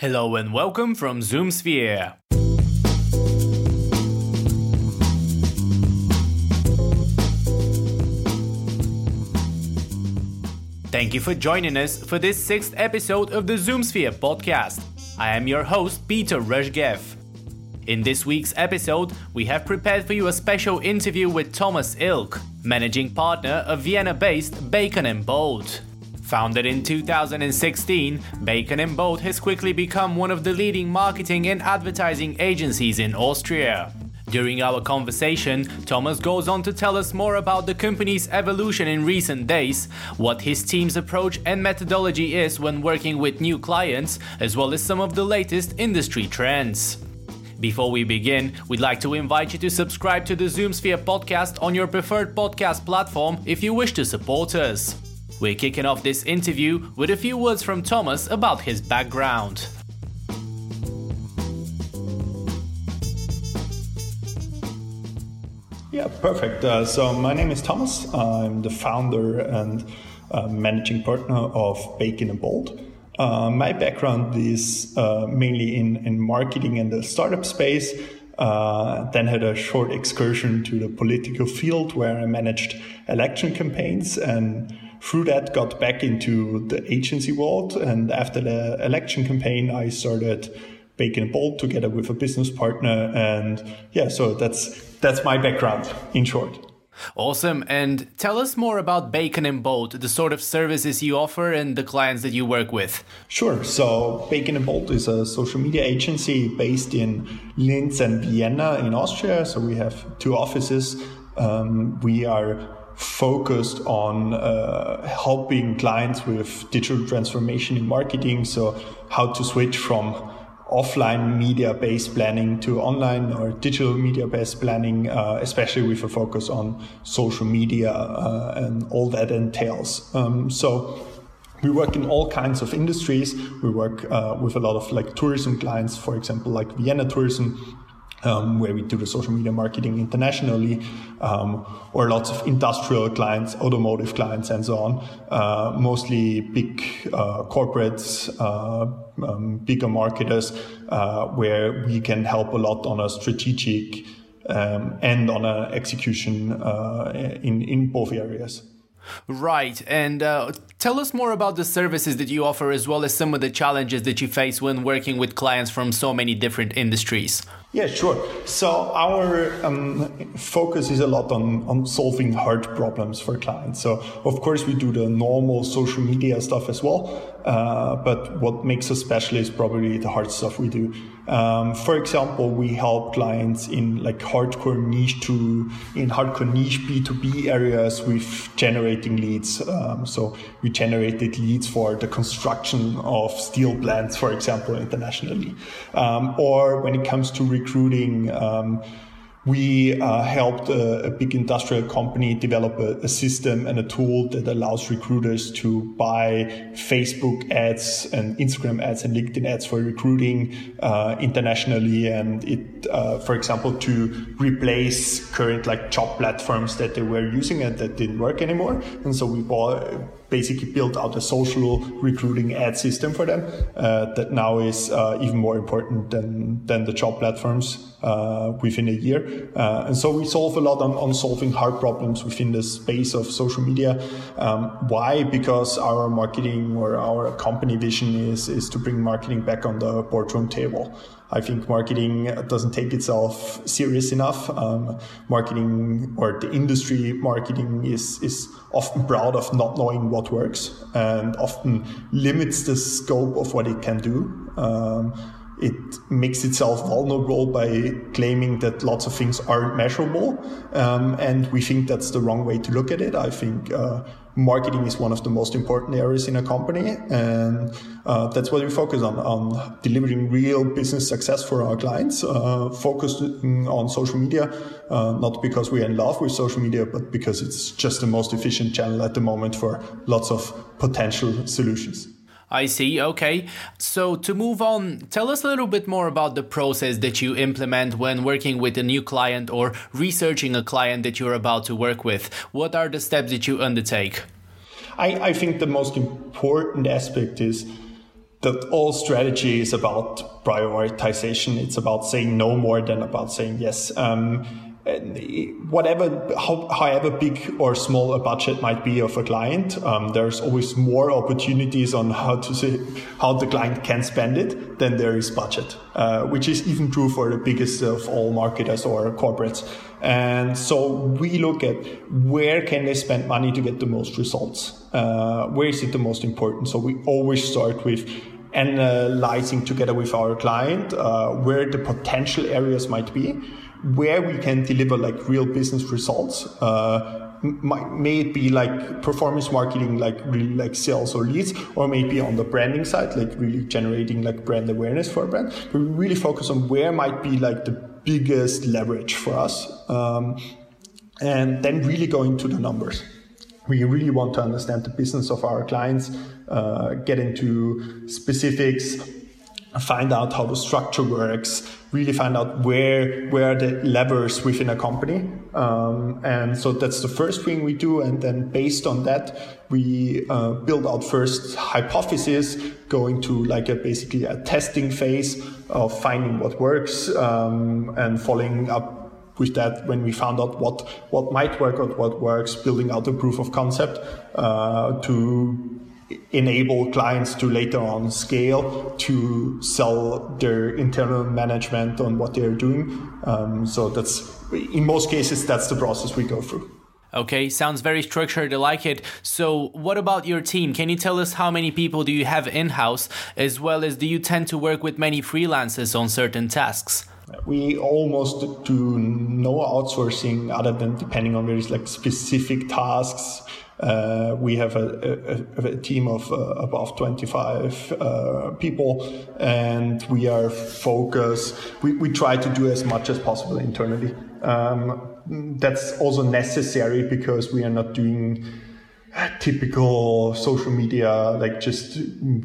Hello and welcome from ZoomSphere. Thank you for joining us for this sixth episode of the ZoomSphere podcast. I am your host, Peter Rushgev. In this week's episode, we have prepared for you a special interview with Thomas Ilk, managing partner of Vienna based Bacon and Bold. Founded in 2016, Bacon Bold has quickly become one of the leading marketing and advertising agencies in Austria. During our conversation, Thomas goes on to tell us more about the company's evolution in recent days, what his team's approach and methodology is when working with new clients, as well as some of the latest industry trends. Before we begin, we'd like to invite you to subscribe to the ZoomSphere podcast on your preferred podcast platform if you wish to support us. We're kicking off this interview with a few words from Thomas about his background. Yeah, perfect. Uh, so, my name is Thomas. I'm the founder and uh, managing partner of Bacon and Bold. Uh, my background is uh, mainly in, in marketing and the startup space. Uh, then had a short excursion to the political field where I managed election campaigns and through that got back into the agency world and after the election campaign i started bacon and bold together with a business partner and yeah so that's that's my background in short Awesome. And tell us more about Bacon and Bold, the sort of services you offer and the clients that you work with. Sure. So, Bacon and Bold is a social media agency based in Linz and Vienna in Austria. So, we have two offices. Um, we are focused on uh, helping clients with digital transformation in marketing. So, how to switch from offline media based planning to online or digital media based planning, uh, especially with a focus on social media uh, and all that entails. Um, so, we work in all kinds of industries. We work uh, with a lot of like tourism clients, for example, like Vienna Tourism, um, where we do the social media marketing internationally, um, or lots of industrial clients, automotive clients, and so on. Uh, mostly big uh, corporates, uh, um, bigger marketers, uh, where we can help a lot on a strategic um, and on an execution uh, in in both areas. Right. And uh, tell us more about the services that you offer, as well as some of the challenges that you face when working with clients from so many different industries. Yeah, sure. So our um, focus is a lot on, on solving hard problems for clients. So of course we do the normal social media stuff as well. Uh, but what makes us special is probably the hard stuff we do. Um, for example, we help clients in like hardcore niche to in hardcore niche B2B areas with generating leads. Um, so we generated leads for the construction of steel plants, for example, internationally. Um, or when it comes to recruiting, um, we uh, helped a, a, big industrial company develop a, a, system and a tool that allows recruiters to buy Facebook ads and Instagram ads and LinkedIn ads for recruiting uh, internationally. And it, uh, for example, to replace current like job platforms that they were using and that didn't work anymore. And so we bought basically built out a social recruiting ad system for them uh, that now is uh, even more important than, than the job platforms uh, within a year. Uh, and so we solve a lot on, on solving hard problems within the space of social media. Um, why? Because our marketing or our company vision is, is to bring marketing back on the boardroom table. I think marketing doesn't take itself serious enough. Um, marketing or the industry marketing is, is often proud of not knowing what works and often limits the scope of what it can do. Um, it makes itself vulnerable by claiming that lots of things aren't measurable. Um, and we think that's the wrong way to look at it. I think uh, marketing is one of the most important areas in a company. And uh, that's what we focus on, on delivering real business success for our clients, uh, focused on social media, uh, not because we're in love with social media, but because it's just the most efficient channel at the moment for lots of potential solutions. I see. Okay. So to move on, tell us a little bit more about the process that you implement when working with a new client or researching a client that you're about to work with. What are the steps that you undertake? I, I think the most important aspect is that all strategy is about prioritization. It's about saying no more than about saying yes. Um, whatever, how, however big or small a budget might be of a client, um, there's always more opportunities on how to say how the client can spend it than there is budget, uh, which is even true for the biggest of all marketers or corporates. And so we look at where can they spend money to get the most results. Uh, where is it the most important? So we always start with analyzing together with our client uh, where the potential areas might be where we can deliver like real business results. Uh, may it be like performance marketing, like really like sales or leads, or maybe on the branding side, like really generating like brand awareness for a brand. But we really focus on where might be like the biggest leverage for us, um, and then really go into the numbers. We really want to understand the business of our clients, uh, get into specifics, find out how the structure works, really find out where where are the levers within a company. Um, and so that's the first thing we do. And then based on that, we uh, build out first hypothesis, going to like a basically a testing phase of finding what works um, and following up with that when we found out what what might work or what works, building out a proof of concept uh, to enable clients to later on scale to sell their internal management on what they're doing. Um, so that's in most cases that's the process we go through. Okay, sounds very structured. I like it. So, what about your team? Can you tell us how many people do you have in house, as well as do you tend to work with many freelancers on certain tasks? We almost do no outsourcing other than depending on very like specific tasks uh, we have a, a, a team of uh, above 25 uh, people, and we are focused. We, we try to do as much as possible internally. Um, that's also necessary because we are not doing typical social media, like just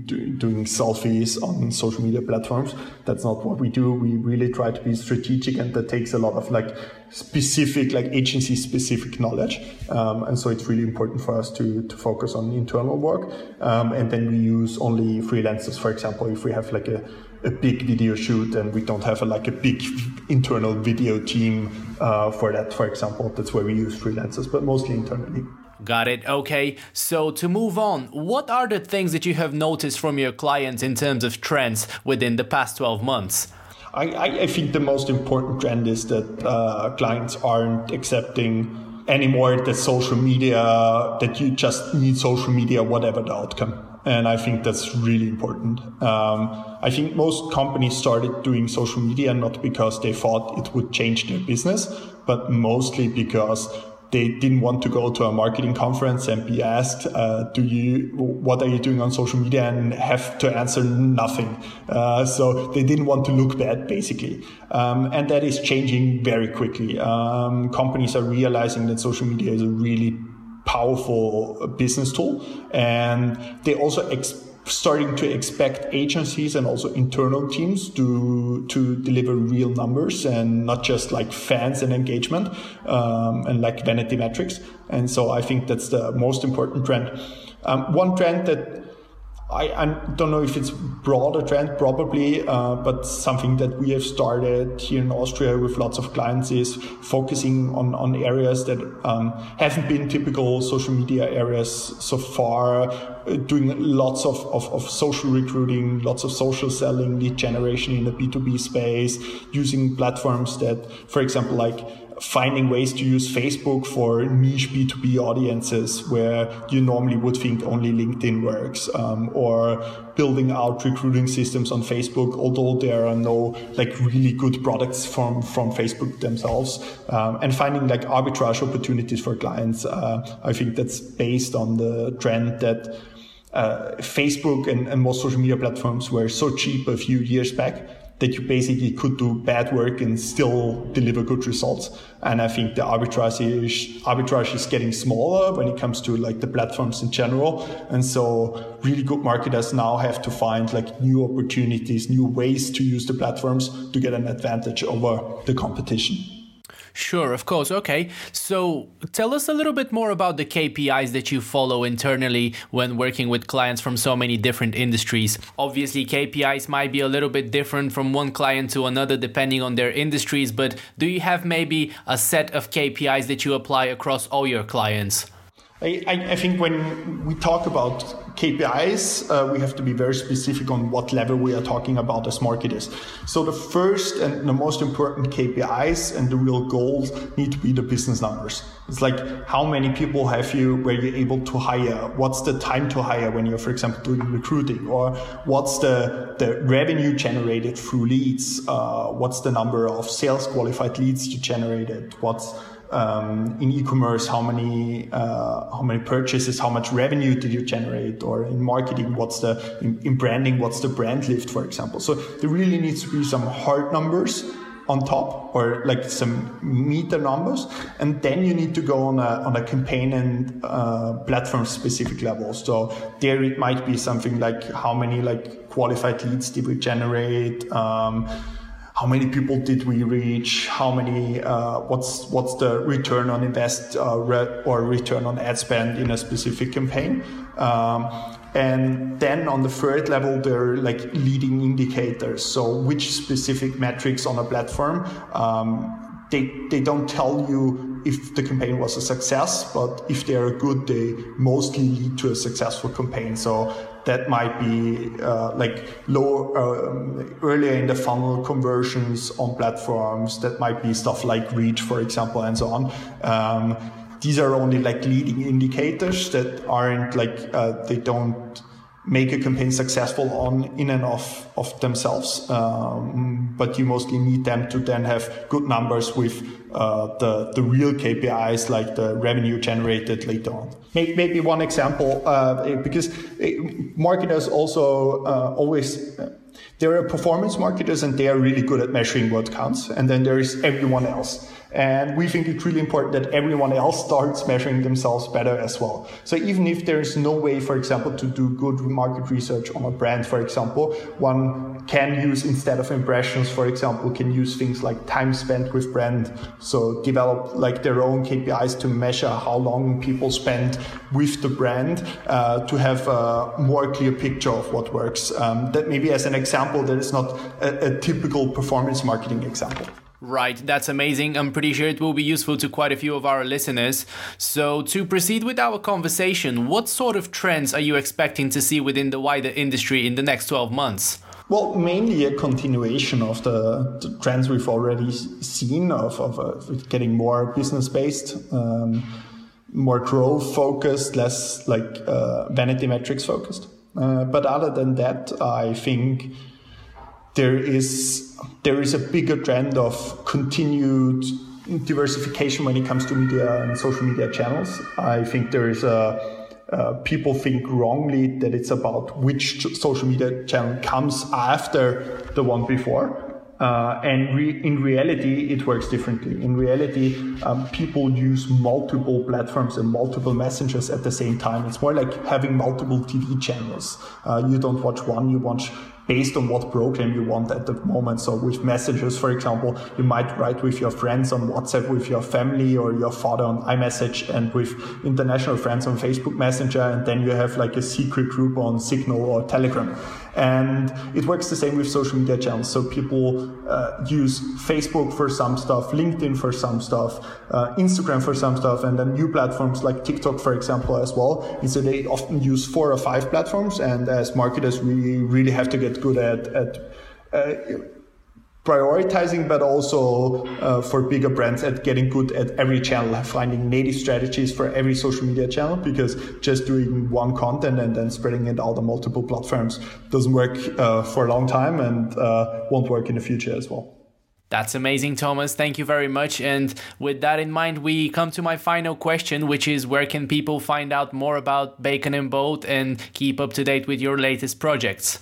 do, doing selfies on social media platforms. That's not what we do. We really try to be strategic, and that takes a lot of like specific, like agency specific knowledge. Um, and so it's really important for us to to focus on internal work. Um, and then we use only freelancers. For example, if we have like a a big video shoot and we don't have a, like a big internal video team uh, for that, for example, that's where we use freelancers, but mostly internally. Got it. Okay. So to move on, what are the things that you have noticed from your clients in terms of trends within the past 12 months? I, I think the most important trend is that uh, clients aren't accepting anymore that social media, that you just need social media, whatever the outcome. And I think that's really important. Um, I think most companies started doing social media not because they thought it would change their business, but mostly because they didn't want to go to a marketing conference and be asked, uh, "Do you what are you doing on social media?" and have to answer nothing. Uh, so they didn't want to look bad, basically, um, and that is changing very quickly. Um, companies are realizing that social media is a really powerful business tool, and they also. Starting to expect agencies and also internal teams to to deliver real numbers and not just like fans and engagement um, and like vanity metrics. And so I think that's the most important trend. Um, one trend that I, I, don't know if it's broader trend, probably, uh, but something that we have started here in Austria with lots of clients is focusing on, on areas that um, haven't been typical social media areas so far, uh, doing lots of, of, of, social recruiting, lots of social selling, lead generation in the B2B space, using platforms that, for example, like finding ways to use Facebook for niche B2B audiences where you normally would think only LinkedIn works, um, or building out recruiting systems on Facebook, although there are no like really good products from, from Facebook themselves, um, and finding like arbitrage opportunities for clients. Uh, I think that's based on the trend that uh, Facebook and, and most social media platforms were so cheap a few years back that you basically could do bad work and still deliver good results. And I think the arbitrage is, arbitrage is getting smaller when it comes to like the platforms in general. And so really good marketers now have to find like new opportunities, new ways to use the platforms to get an advantage over the competition. Sure, of course. Okay. So tell us a little bit more about the KPIs that you follow internally when working with clients from so many different industries. Obviously, KPIs might be a little bit different from one client to another depending on their industries, but do you have maybe a set of KPIs that you apply across all your clients? I, I, think when we talk about KPIs, uh, we have to be very specific on what level we are talking about as marketers. So the first and the most important KPIs and the real goals need to be the business numbers. It's like how many people have you were you able to hire? What's the time to hire when you're, for example, doing recruiting? Or what's the, the revenue generated through leads? Uh, what's the number of sales qualified leads you generated? What's um, in e-commerce how many uh, how many purchases how much revenue did you generate or in marketing what's the in, in, branding what's the brand lift for example? So there really needs to be some hard numbers on top or like some meter numbers and then you need to go on a, on a campaign and uh, platform specific level. So there it might be something like how many like qualified leads did we generate um, how many people did we reach? How many? Uh, what's what's the return on invest uh, re- or return on ad spend in a specific campaign? Um, and then on the third level, there are like leading indicators. So which specific metrics on a platform? Um, they, they don't tell you if the campaign was a success, but if they are good, they mostly lead to a successful campaign. So that might be uh, like low uh, earlier in the funnel conversions on platforms. That might be stuff like reach, for example, and so on. Um, these are only like leading indicators that aren't like uh, they don't make a campaign successful on in and of of themselves. Um, but you mostly need them to then have good numbers with uh, the the real KPIs like the revenue generated later on. Maybe one example uh, because uh, marketers also uh, always. Uh, there are performance marketers and they are really good at measuring what counts. And then there is everyone else. And we think it's really important that everyone else starts measuring themselves better as well. So even if there's no way, for example, to do good market research on a brand, for example, one can use instead of impressions, for example, can use things like time spent with brand. So develop like their own KPIs to measure how long people spend with the brand uh, to have a more clear picture of what works. Um, that maybe as an example, that is not a, a typical performance marketing example. Right, that's amazing. I'm pretty sure it will be useful to quite a few of our listeners. So, to proceed with our conversation, what sort of trends are you expecting to see within the wider industry in the next 12 months? Well, mainly a continuation of the, the trends we've already seen of, of, of getting more business based, um, more growth focused, less like uh, vanity metrics focused. Uh, but other than that, I think there is there is a bigger trend of continued diversification when it comes to media and social media channels. I think there is a uh, people think wrongly that it's about which social media channel comes after the one before. Uh, and re- in reality, it works differently. In reality, um, people use multiple platforms and multiple messengers at the same time. It's more like having multiple TV channels. Uh, you don't watch one, you watch based on what program you want at the moment. So with messages, for example, you might write with your friends on WhatsApp, with your family or your father on iMessage and with international friends on Facebook Messenger. And then you have like a secret group on Signal or Telegram. And it works the same with social media channels. So people uh, use Facebook for some stuff, LinkedIn for some stuff, uh, Instagram for some stuff, and then new platforms like TikTok, for example, as well. And so they often use four or five platforms. And as marketers, we really have to get good at, at uh, prioritizing, but also uh, for bigger brands at getting good at every channel, finding native strategies for every social media channel, because just doing one content and then spreading it out on multiple platforms doesn't work uh, for a long time and uh, won't work in the future as well. That's amazing, Thomas. Thank you very much. And with that in mind, we come to my final question, which is where can people find out more about Bacon and Bold and keep up to date with your latest projects?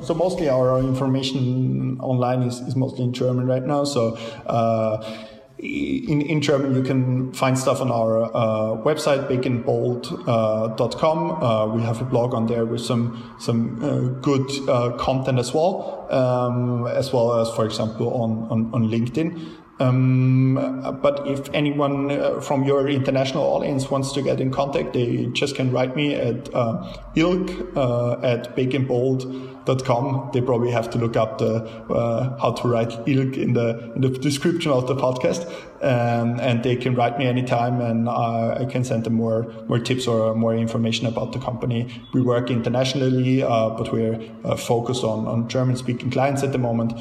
So mostly our information online is, is mostly in German right now. So uh, in, in German, you can find stuff on our uh, website, baconbold.com. Uh, we have a blog on there with some some uh, good uh, content as well, um, as well as, for example, on, on, on LinkedIn. Um, but if anyone uh, from your international audience wants to get in contact, they just can write me at uh, ilk uh, at baconbold.com. They probably have to look up the uh, how to write ilk in the in the description of the podcast, um, and they can write me anytime, and uh, I can send them more more tips or more information about the company. We work internationally, uh, but we're focused on on German speaking clients at the moment,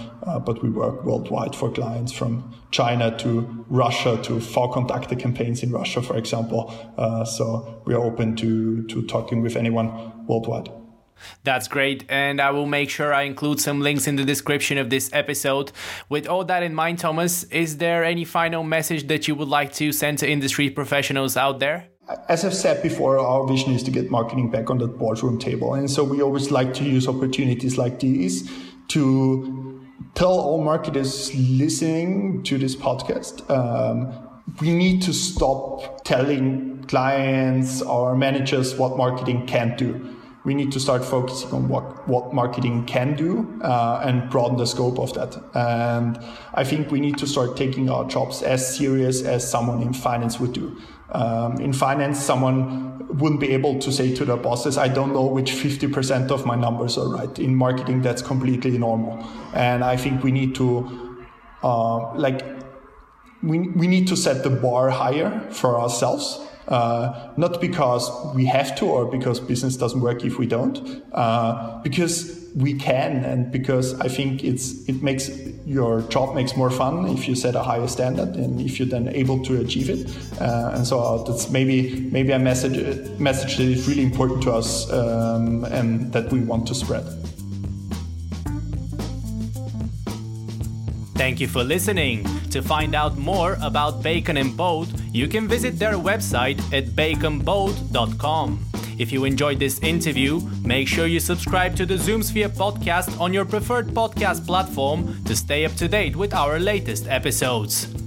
but we work worldwide for clients from China to Russia to VKontakte campaigns in Russia, for example. Uh, so we are open to, to talking with anyone worldwide. That's great. And I will make sure I include some links in the description of this episode. With all that in mind, Thomas, is there any final message that you would like to send to industry professionals out there? As I've said before, our vision is to get marketing back on the boardroom table. And so we always like to use opportunities like these to tell all marketers listening to this podcast um, we need to stop telling clients or managers what marketing can't do. We need to start focusing on what, what marketing can do uh, and broaden the scope of that. And I think we need to start taking our jobs as serious as someone in finance would do. Um, in finance, someone wouldn't be able to say to their bosses, I don't know which 50% of my numbers are right. In marketing, that's completely normal. And I think we need to, uh, like, we, we need to set the bar higher for ourselves uh, not because we have to or because business doesn't work if we don't, uh, because we can and because I think it's it makes your job makes more fun if you set a higher standard and if you're then able to achieve it. Uh, and so that's maybe maybe a message message that is really important to us um, and that we want to spread. Thank you for listening. To find out more about Bacon and Bold, you can visit their website at baconbold.com. If you enjoyed this interview, make sure you subscribe to the Zoomsphere podcast on your preferred podcast platform to stay up to date with our latest episodes.